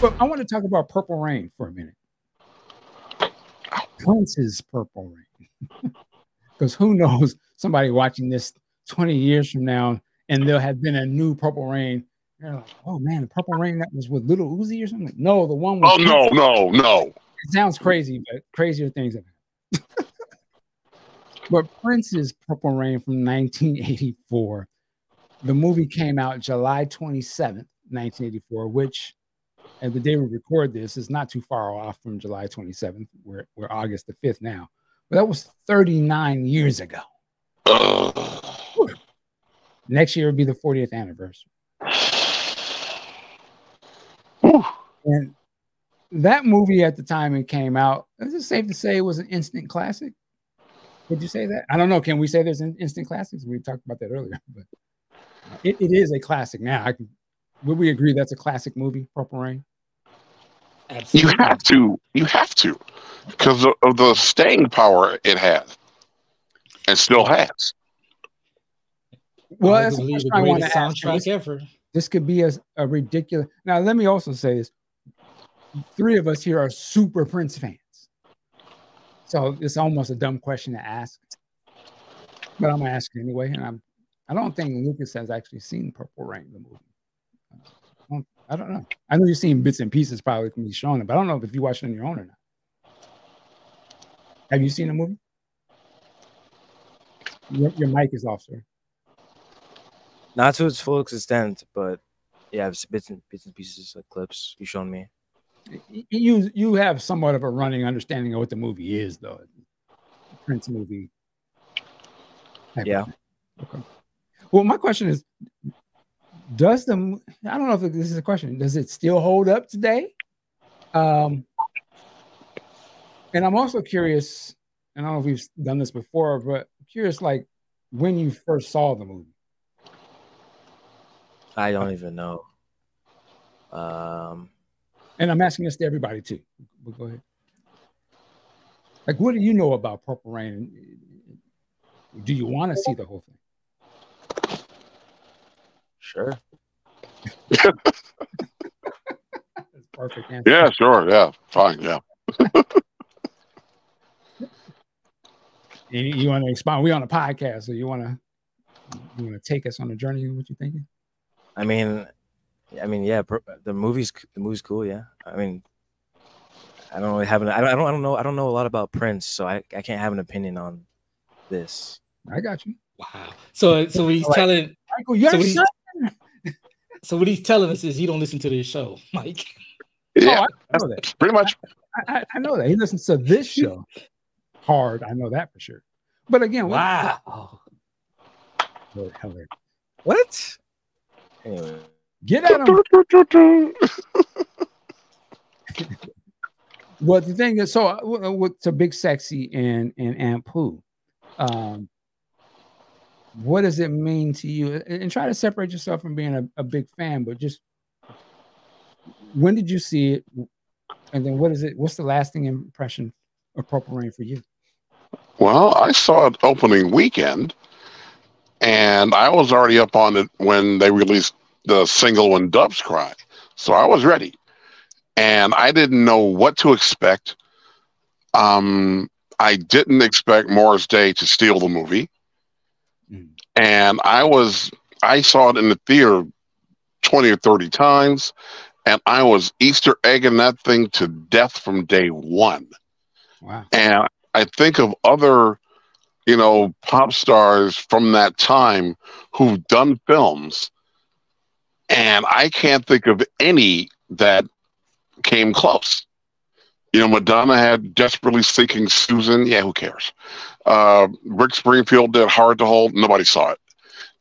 But I want to talk about Purple Rain for a minute. Prince's Purple Rain. Because who knows, somebody watching this 20 years from now, and there'll have been a new Purple Rain. They're like, oh man, the Purple Rain that was with Little Uzi or something. No, the one with Oh no, no, no. it sounds crazy, but crazier things have happened. But Prince's Purple Rain from 1984. The movie came out July 27th, 1984, which and the day we record this is not too far off from July 27th. We're, we're August the 5th now. But that was 39 years ago. Next year would be the 40th anniversary. And that movie at the time it came out, is it safe to say it was an instant classic? Would you say that? I don't know. Can we say there's an instant classics? We talked about that earlier, but uh, it, it is a classic now. I can, would we agree that's a classic movie, Purple Rain? You have to. You have to. Because of, of the staying power it has. And still has. Well, I that's the question the I want to greatest ask. This, ever. this could be a, a ridiculous. Now, let me also say this: three of us here are super Prince fans, so it's almost a dumb question to ask. But I'm gonna ask it anyway, and I'm. I don't think Lucas has actually seen Purple Rain, the movie. I don't, I don't know. I know you've seen bits and pieces, probably can be shown, but I don't know if you watched it on your own or not. Have you seen the movie? Your, your mic is off, sir. Not to its full extent, but yeah, it's bits and bits and pieces of clips you shown me. You you have somewhat of a running understanding of what the movie is, though. Prince movie. Yeah. Okay. Well, my question is, does the I don't know if this is a question. Does it still hold up today? Um, and I'm also curious. And I don't know if we've done this before, but I'm curious, like when you first saw the movie. I don't even know. Um, And I'm asking this to everybody too. But go ahead. Like, what do you know about Purple Rain? Do you want to see the whole thing? sure. That's perfect answer. Yeah, sure. Yeah. Fine. Yeah. You, you want to expound? We on a podcast, so you want to you want to take us on a journey? What you thinking? I mean, I mean, yeah, the movie's the movie's cool. Yeah, I mean, I don't really have an I don't I don't, I don't know I don't know a lot about Prince, so I, I can't have an opinion on this. I got you, Wow. So so what he's Like- telling Michael. You're So we- son. so what he's telling us is he don't listen to this show, Mike. Yeah. Oh, I know that. Pretty much. I, I, I know that he listens to this show hard. I know that for sure. But again, Wow. Lord, Hillary. What? Anyway, get at him. Well, the thing is, so uh, w- with to Big Sexy and and Aunt Pooh, um, what does it mean to you? And and try to separate yourself from being a, a big fan, but just when did you see it, and then what is it? What's the lasting impression of Purple Rain for you? Well, I saw it opening weekend, and I was already up on it when they released the single "When Doves Cry," so I was ready, and I didn't know what to expect. Um, I didn't expect Morris Day to steal the movie, Mm. and I was I saw it in the theater twenty or thirty times, and I was Easter egging that thing to death from day one. Wow. And I think of other, you know, pop stars from that time who've done films, and I can't think of any that came close. You know, Madonna had Desperately Seeking Susan. Yeah, who cares? Uh, Rick Springfield did Hard to Hold. Nobody saw it.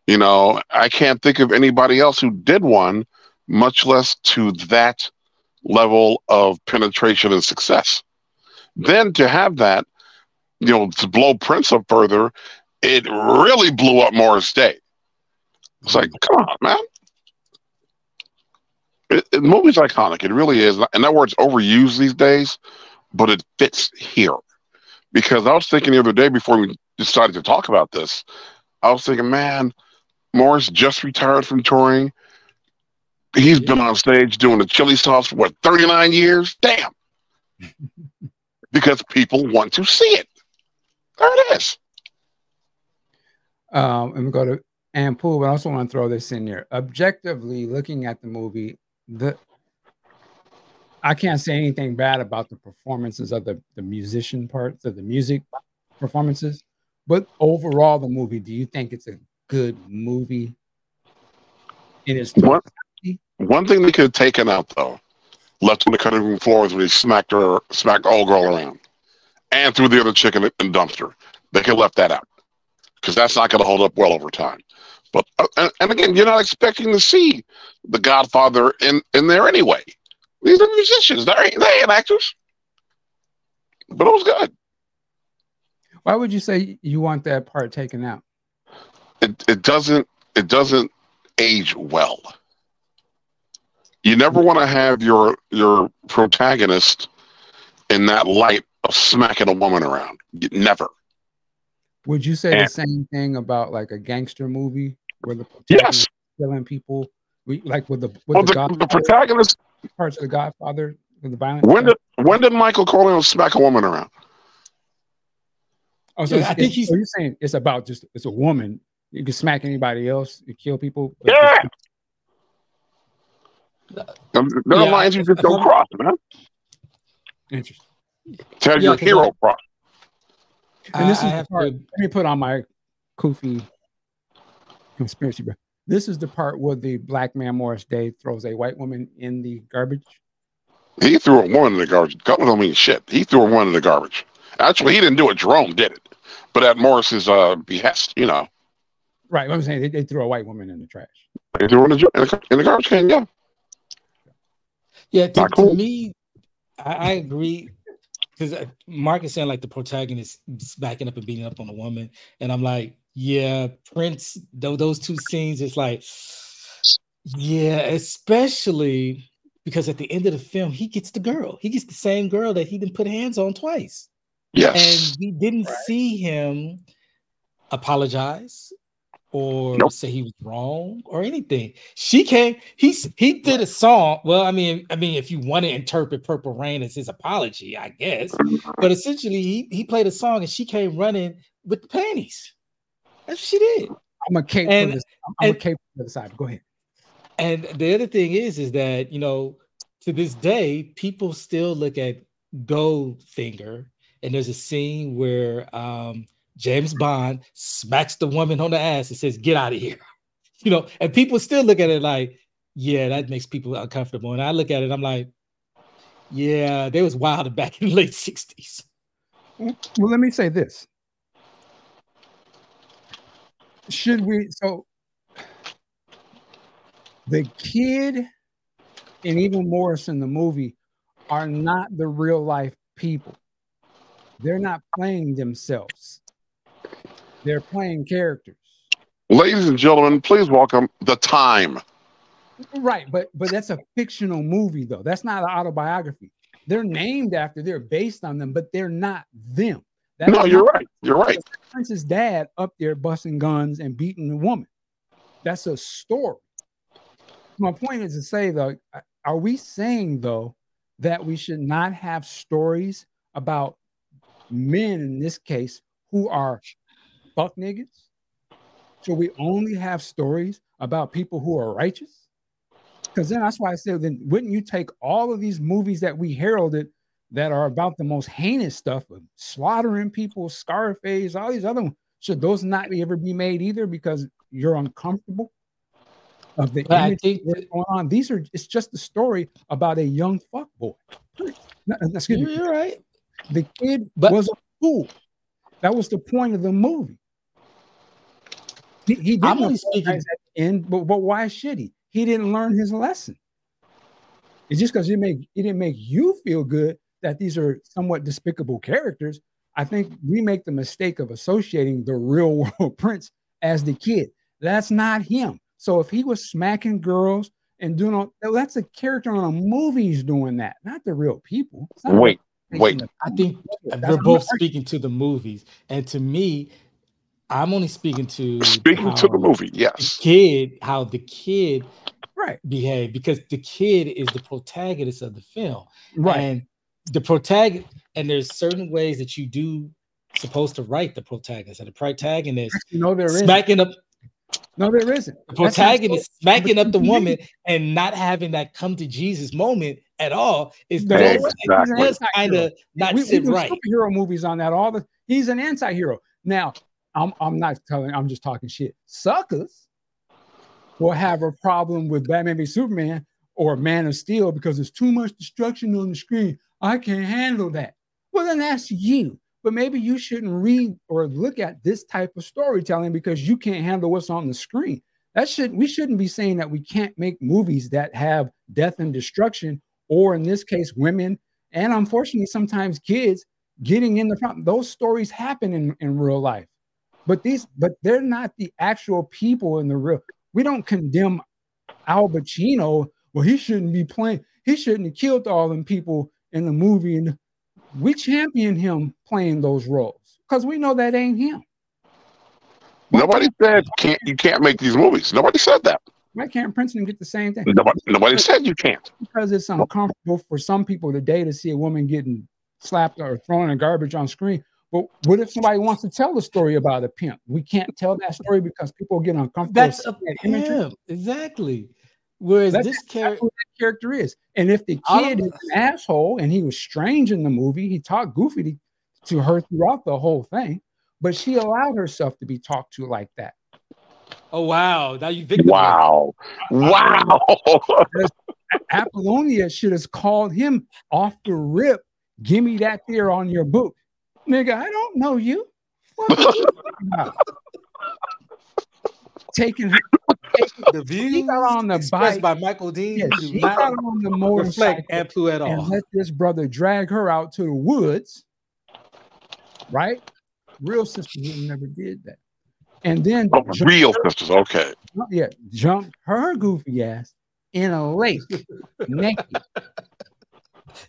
You know, I can't think of anybody else who did one, much less to that level of penetration and success. Then to have that, you know, to blow Prince up further, it really blew up Morris Day. It's like, come on, man. It, it, the movie's iconic. It really is. And that word's overused these days, but it fits here because I was thinking the other day before we decided to talk about this, I was thinking, man, Morris just retired from touring. He's been on stage doing the chili sauce for what, 39 years? Damn. because people want to see it. There it is. Um, and we go to and Pooh, but I also want to throw this in here. Objectively, looking at the movie, the I can't say anything bad about the performances of the, the musician parts of the music performances, but overall, the movie, do you think it's a good movie? In its one, one thing they could have taken out though, left on the cutting room floor when he smacked her, smacked old girl around, and threw the other chicken in the dumpster. They could have left that out because that's not going to hold up well over time. But uh, and, and, again, you're not expecting to see the Godfather in in there anyway. These are musicians; they ain't, they ain't actors. But it was good. Why would you say you want that part taken out? It it doesn't it doesn't age well. You never want to have your your protagonist in that light of smacking a woman around. Never. Would you say and, the same thing about like a gangster movie where the yes killing people? We like with the with well, the, the, the protagonist parts of the Godfather with the violence. When did when did Michael Corleone smack a woman around? Oh, so yeah, I think he's. So you're saying it's about just it's a woman. You can smack anybody else, you kill people. Yeah. There are yeah, lines you just don't cross, man. Interesting. Tell yeah, your hero cross. And this I, is I the part. To... Let me put on my koofy conspiracy, bro. This is the part where the black man Morris Day throws a white woman in the garbage. He threw a woman in the garbage. Couple don't mean shit. He threw a woman in the garbage. Actually, he didn't do it. Jerome did it, but at Morris's uh, behest, you know. Right. I'm saying they, they threw a white woman in the trash. They threw her in the, in the, in the garbage can. Yeah. Yeah. To, cool. to me, I, I agree because uh, Mark is saying like the protagonist is backing up and beating up on a woman, and I'm like, yeah, Prince. Those those two scenes, it's like, yeah, especially because at the end of the film, he gets the girl. He gets the same girl that he didn't put hands on twice. Yes, and we didn't right. see him apologize or nope. say he was wrong or anything. She came, he's he did a song. Well, I mean, I mean, if you want to interpret Purple Rain as his apology, I guess. But essentially, he he played a song and she came running with the panties. That's what she did. I'm a cape and, for this. I'm and, a cape for the side. Go ahead. And the other thing is, is that you know, to this day, people still look at Goldfinger, and there's a scene where um James Bond smacks the woman on the ass and says, "Get out of here," you know, and people still look at it like, "Yeah, that makes people uncomfortable." And I look at it, I'm like, "Yeah, they was wild back in the late '60s." Well, let me say this: Should we? So the kid and even Morris in the movie are not the real life people. They're not playing themselves. They're playing characters. Ladies and gentlemen, please welcome the time. Right, but but that's a fictional movie though. That's not an autobiography. They're named after, they're based on them, but they're not them. No, you're right. You're right. Prince's dad up there busting guns and beating a woman. That's a story. My point is to say though, are we saying though that we should not have stories about men in this case who are fuck niggas? Should we only have stories about people who are righteous? Because then that's why I said, then wouldn't you take all of these movies that we heralded that are about the most heinous stuff of slaughtering people, Scarface, all these other ones? Should those not be ever be made either because you're uncomfortable of the but image think that's going on? These are it's just a story about a young fuck boy. Excuse me. You're right. The kid but, was a fool. That was the point of the movie. He, he didn't I'm speaking at the end, but, but why should he? He didn't learn his lesson. It's just because it make it didn't make you feel good that these are somewhat despicable characters. I think we make the mistake of associating the real world prince as the kid. That's not him. So if he was smacking girls and doing all that's a character on a movie's doing that, not the real people. Wait, Wait. I think That's we're both speaking to the movies, and to me, I'm only speaking to Speaking to the how movie, the yes. kid, how the kid right, behave because the kid is the protagonist of the film, right. and the protagonist, and there's certain ways that you do supposed to write the protagonist, and the protagonist Actually, no, there isn't. smacking up No, there isn't. the That's not protagonist smacking up the woman and not having that come to Jesus moment at all is No, does, Exactly. kind of not we, we sit do right. superhero movies on that all the he's an anti-hero now i'm i'm not telling i'm just talking shit. Suckers will have a problem with batman v superman or man of steel because there's too much destruction on the screen. I can't handle that. Well then that's you. But maybe you shouldn't read or look at this type of storytelling because you can't handle what's on the screen. That should we shouldn't be saying that we can't make movies that have death and destruction or in this case women and unfortunately sometimes kids getting in the front. Those stories happen in, in real life but these but they're not the actual people in the real we don't condemn al pacino well he shouldn't be playing he shouldn't have killed all them people in the movie and we champion him playing those roles because we know that ain't him Nobody said can't you can't make these movies. Nobody said that. why can't princeton get the same thing Nobody, nobody said you can't. because it's uncomfortable for some people today to see a woman getting slapped or thrown in garbage on screen. But what if somebody wants to tell a story about a pimp? We can't tell that story because people get uncomfortable. That's seeing a that imagery. pimp, exactly. Whereas That's- this That's character, that character is. And if the kid is an asshole and he was strange in the movie, he talked goofy to, to her throughout the whole thing, but she allowed herself to be talked to like that. oh wow, now you victim. Wow. Wow. Apollonia should have called him off the rip. Give me that there on your book. Nigga, I don't know you. What are you talking about? Taking her, taking, The she views got on the expressed bike. by Michael Dean Yeah, do she got not on the reflect motorcycle Amplu at and all. let this brother drag her out to the woods. Right? Real sisters would never did that. And then Oh, jump- real sisters. Okay. yeah, jumped her goofy ass in a lake naked.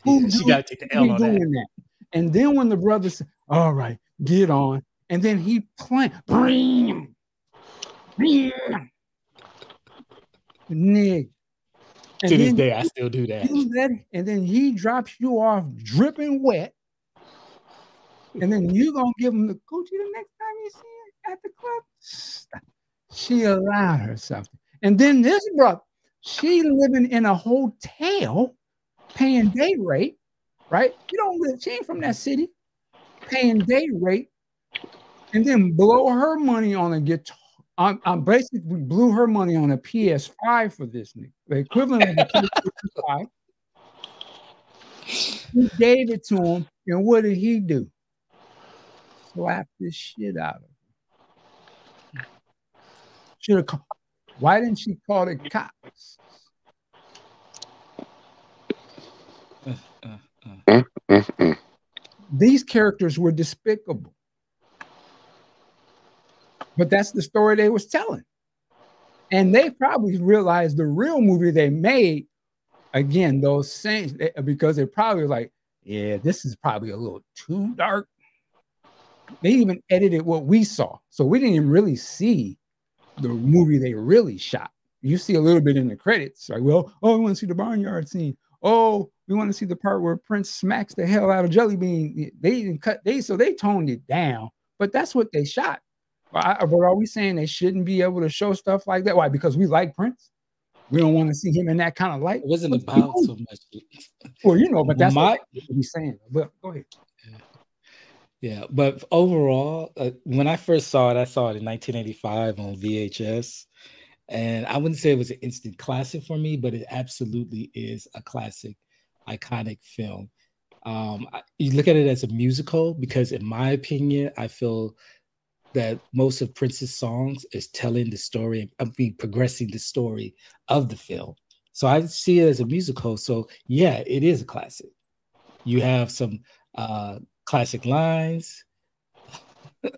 Who Yeah, she do- got to take the L on that. doing that? And then when the brother said, "All right, get on," and then he playing, bring, nigga. And To this day, I still do that. let- and then he drops you off dripping wet, and then you gonna give him the Gucci the next time you see it at the club. Stop. She allowed herself, and then this brother, she living in a hotel, paying day rate, right? You don't live. She ain't from that city, paying day rate, and then blow her money on a guitar. I'm, I'm basically blew her money on a PS5 for this nigga, the equivalent of a PS5. He gave it to him, and what did he do? Slap the shit out of him. Should have. Called, why didn't she call the cops? Mm-mm. These characters were despicable, but that's the story they was telling, and they probably realized the real movie they made. Again, those same because they're probably like, yeah, this is probably a little too dark. They even edited what we saw, so we didn't even really see the movie they really shot. You see a little bit in the credits, like, well, oh, we want to see the barnyard scene. Oh, we want to see the part where Prince smacks the hell out of Jelly Bean. They didn't cut they so they toned it down, but that's what they shot. But, I, but are we saying they shouldn't be able to show stuff like that? Why? Because we like Prince. We don't want to see him in that kind of light. It wasn't about so much. Well, you know, but that's My- what he's saying. But go ahead. Yeah, but overall, uh, when I first saw it, I saw it in 1985 on VHS, and I wouldn't say it was an instant classic for me, but it absolutely is a classic, iconic film. Um, I- you look at it as a musical because, in my opinion, I feel that most of Prince's songs is telling the story, I mean, progressing the story of the film. So I see it as a musical. So yeah, it is a classic. You have some uh, classic lines.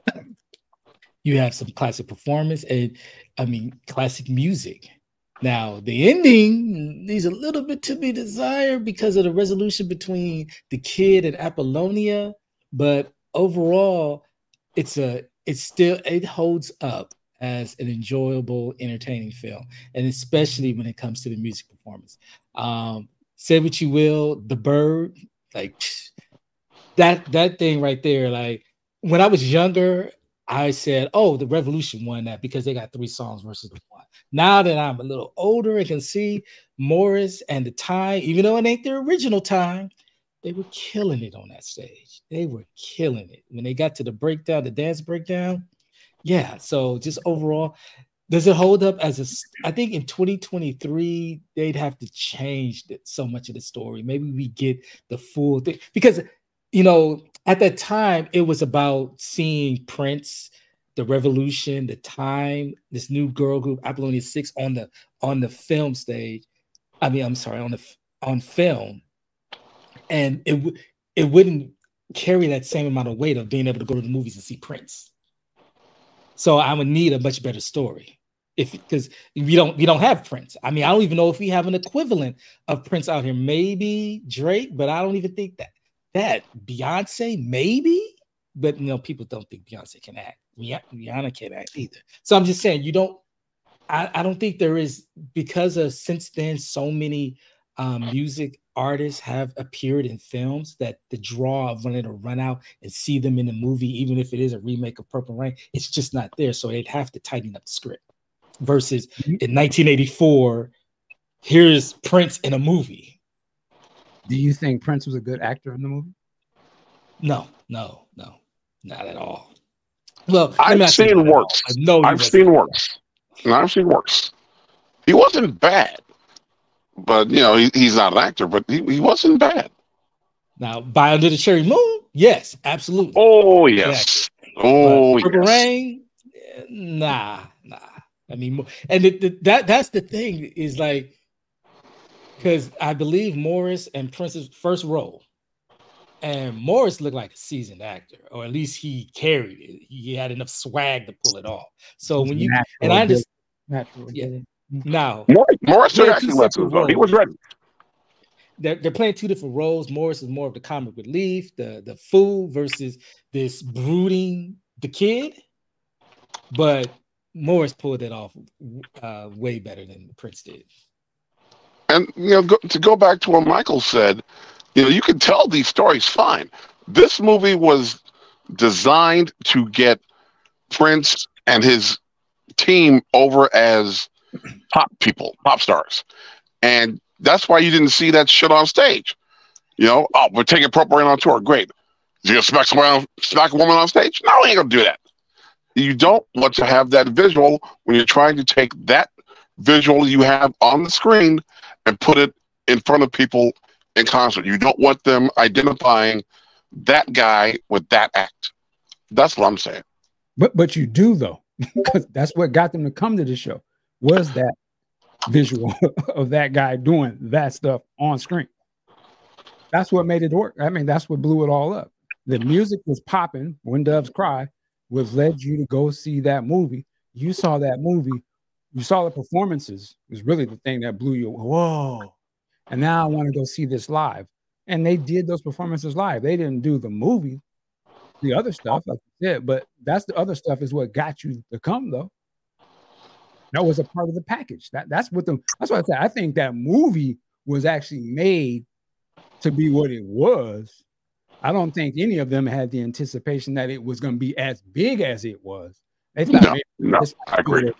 you have some classic performance, and I mean, classic music. Now, the ending leaves a little bit to be desired because of the resolution between the kid and Apollonia, but overall, it's a it's still it holds up as an enjoyable, entertaining film, and especially when it comes to the music performance. Um, say what you will, the bird, like that that thing right there, like when I was younger, I said, "Oh, the Revolution won that because they got three songs versus one." Now that I'm a little older and can see Morris and the time, even though it ain't their original time, they were killing it on that stage. They were killing it when they got to the breakdown, the dance breakdown. Yeah. So just overall, does it hold up as a? I think in 2023 they'd have to change so much of the story. Maybe we get the full thing because you know at that time it was about seeing Prince, the revolution, the time, this new girl group Apollonia Six on the on the film stage. I mean, I'm sorry, on the on film, and it it wouldn't carry that same amount of weight of being able to go to the movies and see Prince. So I would need a much better story if because we don't we don't have Prince. I mean, I don't even know if we have an equivalent of Prince out here. Maybe Drake, but I don't even think that that Beyonce, maybe, but you know, people don't think Beyonce can act. Rihanna can't act either. So I'm just saying, you don't. I, I don't think there is because of since then so many um, music artists have appeared in films that the draw of wanting to run out and see them in a movie, even if it is a remake of Purple Rain, it's just not there. So they'd have to tighten up the script. Versus mm-hmm. in 1984, here's Prince in a movie. Do you think Prince was a good actor in the movie? No, no, no, not at all. Well, I've seen worse. No, I've seen worse. No, I've seen worse. He wasn't bad, but you know he, he's not an actor, but he, he wasn't bad. Now, by under the cherry moon, yes, absolutely. Oh yes, yeah. oh but Purple yes. Rain, eh, nah, nah. I mean, and the, the, that that's the thing is like because I believe Morris and Prince's first role, and Morris looked like a seasoned actor, or at least he carried it. He had enough swag to pull it off. So when you natural, and I just natural, yeah. Now Morris, Morris took actually lessons. He was ready. They're, they're playing two different roles. Morris is more of the comic relief, the the fool versus this brooding the kid. But Morris pulled it off uh, way better than Prince did. And you know, go, to go back to what Michael said, you know, you can tell these stories fine. This movie was designed to get Prince and his team over as pop people, pop stars, and that's why you didn't see that shit on stage. You know, oh, we're taking Purple Rain on tour. Great. Is he gonna smack someone, smack a woman on stage? No, he ain't gonna do that. You don't want to have that visual when you're trying to take that visual you have on the screen and put it in front of people in concert. You don't want them identifying that guy with that act. That's what I'm saying. But but you do though, because that's what got them to come to the show. Was that visual of that guy doing that stuff on screen? That's what made it work. I mean, that's what blew it all up. The music was popping when doves cry, was led you to go see that movie. You saw that movie you saw the performances was really the thing that blew you. Whoa. And now I want to go see this live. And they did those performances live. They didn't do the movie, the other stuff, like you said, but that's the other stuff is what got you to come though. That was a part of the package. That that's what the that's what I said. I think that movie was actually made to be what it was. I don't think any of them had the anticipation that it was going to be as big as it was. They thought no, no, I agree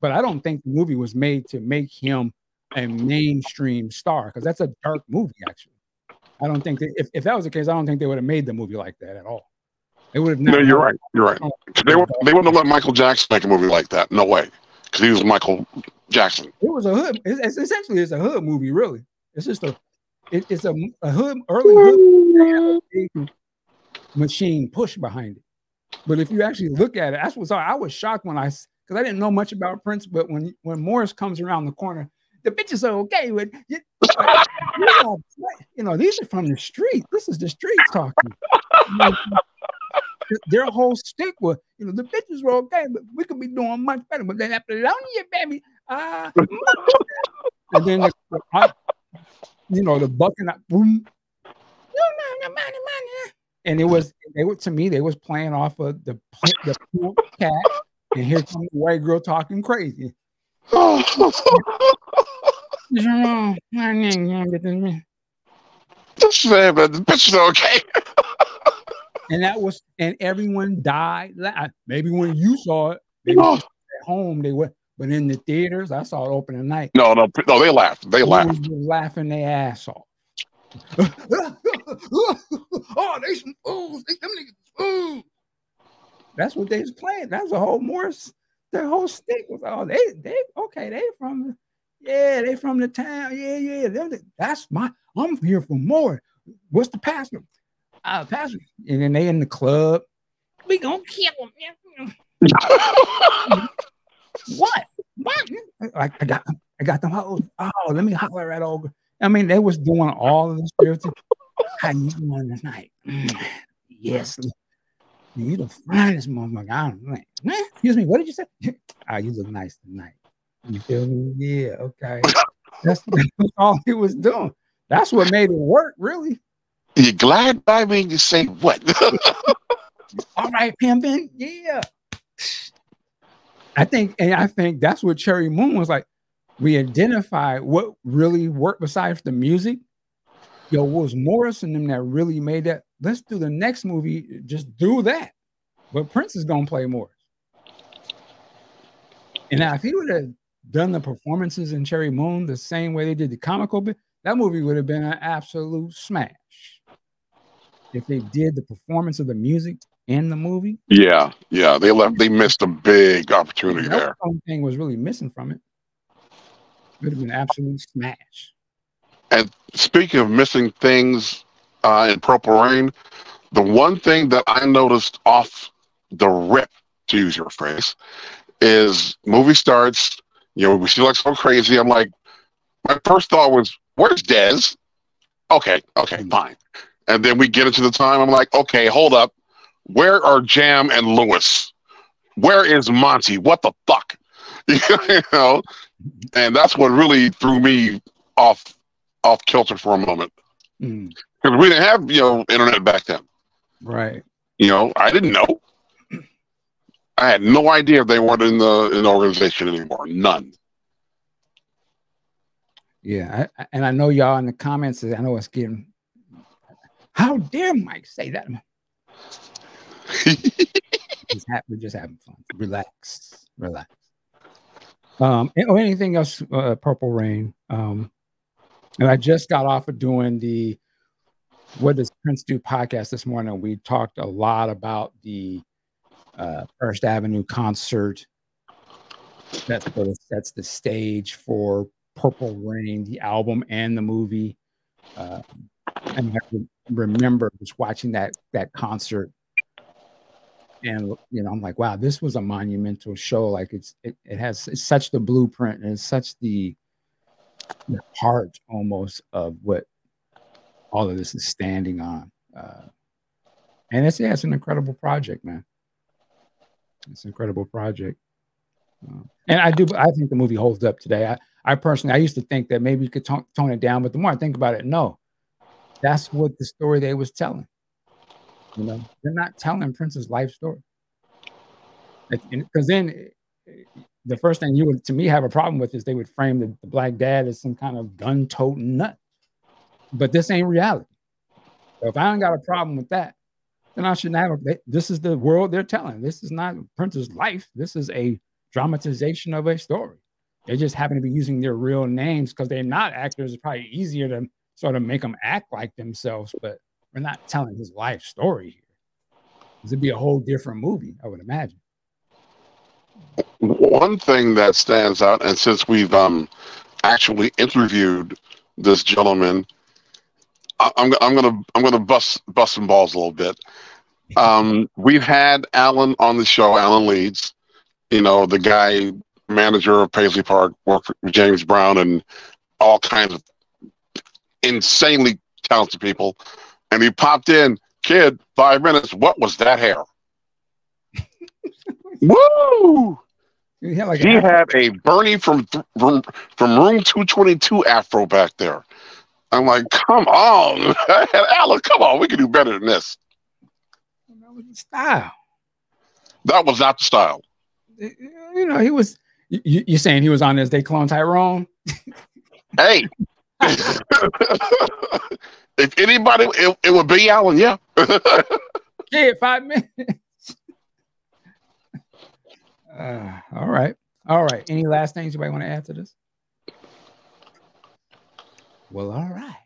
but I don't think the movie was made to make him a mainstream star because that's a dark movie, actually. I don't think that if, if that was the case, I don't think they would have made the movie like that at all. They would have. No, you're right. You're right. Oh. They, would, they wouldn't have let Michael Jackson make a movie like that. No way, because he was Michael Jackson. It was a hood. It's, it's essentially it's a hood movie, really. It's just a it, it's a, a hood early hood machine push behind it. But if you actually look at it, that's what's I was shocked when I because I didn't know much about Prince. But when when Morris comes around the corner, the bitches are okay with you, know, you know, these are from the street. This is the streets talking. Their whole stick was, you know, the bitches were okay, but we could be doing much better. But then Apollonia, baby, ah, and then the, the, I- you know the bucking up, boom. And it was they were to me they was playing off of the the cat, and here comes the white girl talking crazy. this man, but the bitch is okay. And that was and everyone died. la- Maybe when you saw it, maybe No, at home they were, but in the theaters, I saw it opening night. no, no, no, they laughed. They They laughed. was laughing their ass off. oh, they some fools. They them niggas fools. That's what they was playing. That's the whole Morris. Their whole stick was oh they they okay they from yeah they from the town yeah yeah the- that's my I'm here for more. What's the pastor? Uh, pastor, and then they in the club. We gonna kill them. What? What? I, I got I got them. Oh, let me holler at old. I mean, they was doing all of the spiritual. How you doing tonight? Mm, yes. You the finest motherfucker. I don't like, "Huh? excuse me, what did you say? Ah, you look nice tonight. You feel me? Yeah, okay. That's, that's all he was doing. That's what made it work, really. you glad by me? You say what? All right, pimping. Yeah. I think, and I think that's what Cherry Moon was like. We identified what really worked besides the music. Yo, it was Morris and them that really made that. Let's do the next movie. Just do that. But Prince is gonna play Morris. And now, if he would have done the performances in Cherry Moon the same way they did the comical bit, that movie would have been an absolute smash. If they did the performance of the music in the movie, yeah, yeah, they left. They missed a big opportunity there. the only thing was really missing from it. Would have been an absolute smash. And speaking of missing things uh, in Purple Rain, the one thing that I noticed off the rip, to use your phrase, is movie starts. You know, we see like so crazy. I'm like, my first thought was, "Where's Dez?" Okay, okay, fine. And then we get into the time. I'm like, okay, hold up. Where are Jam and Lewis? Where is Monte? What the fuck? you know, and that's what really threw me off off kilter for a moment Mm, because we didn't have you know internet back then. right. You know, I didn't know. I had no idea if they weren't in the in the organization anymore. None. Yeah. I, and I know y'all in the comments, I know it's getting, how dare Mike say that? Just we're just having fun. Relax. Relax. Um, or anything else, uh, Purple Rain. Um, and I just got off of doing the What Does Prince Do podcast this morning. We talked a lot about the uh, First Avenue concert. That's the, that's the stage for Purple Rain, the album and the movie. Uh, and I remember just watching that that concert and you know i'm like wow this was a monumental show like it's it, it has it's such the blueprint and it's such the, the heart almost of what all of this is standing on uh and it's yeah it's an incredible project man. It's an incredible project. Uh, and i do i think the movie holds up today. I i personally i used to think that maybe you could tone, tone it down but the more i think about it no. That's what the story they was telling. You know, they're not telling Prince's life story. Because then the first thing you would, to me, have a problem with is they would frame the, the black dad as some kind of gun toting nut. But this ain't reality. So if I ain't got a problem with that, then I shouldn't have a. This is the world they're telling. This is not Prince's life. This is a dramatization of a story. They just happen to be using their real names because they're not actors. It's probably easier to sort of make them act like themselves, but we're not telling his life story here. Would be a whole different movie, I would imagine. One thing that stands out, and since we've um actually interviewed this gentleman, I, I'm I'm gonna I'm gonna bust bust some balls a little bit. Um, we've had Alan on the show, Alan Leeds, you know, the guy manager of Paisley Park, worked for James Brown and all kinds of insanely talented people. And he popped in, kid, five minutes. What was that hair? Woo! He had like He an had a Bernie from from from room two twenty two afro back there. I'm like, come on, Alan, come on, we can do better than this. That was the style. That was not the style. You know, he was. You, you saying he was on his day clone Tyrone? Hey, if anybody, it, it would be Alan. Yeah. Yeah, five minutes. Uh, all right. All right. Any last things you might want to add to this? Well, all right.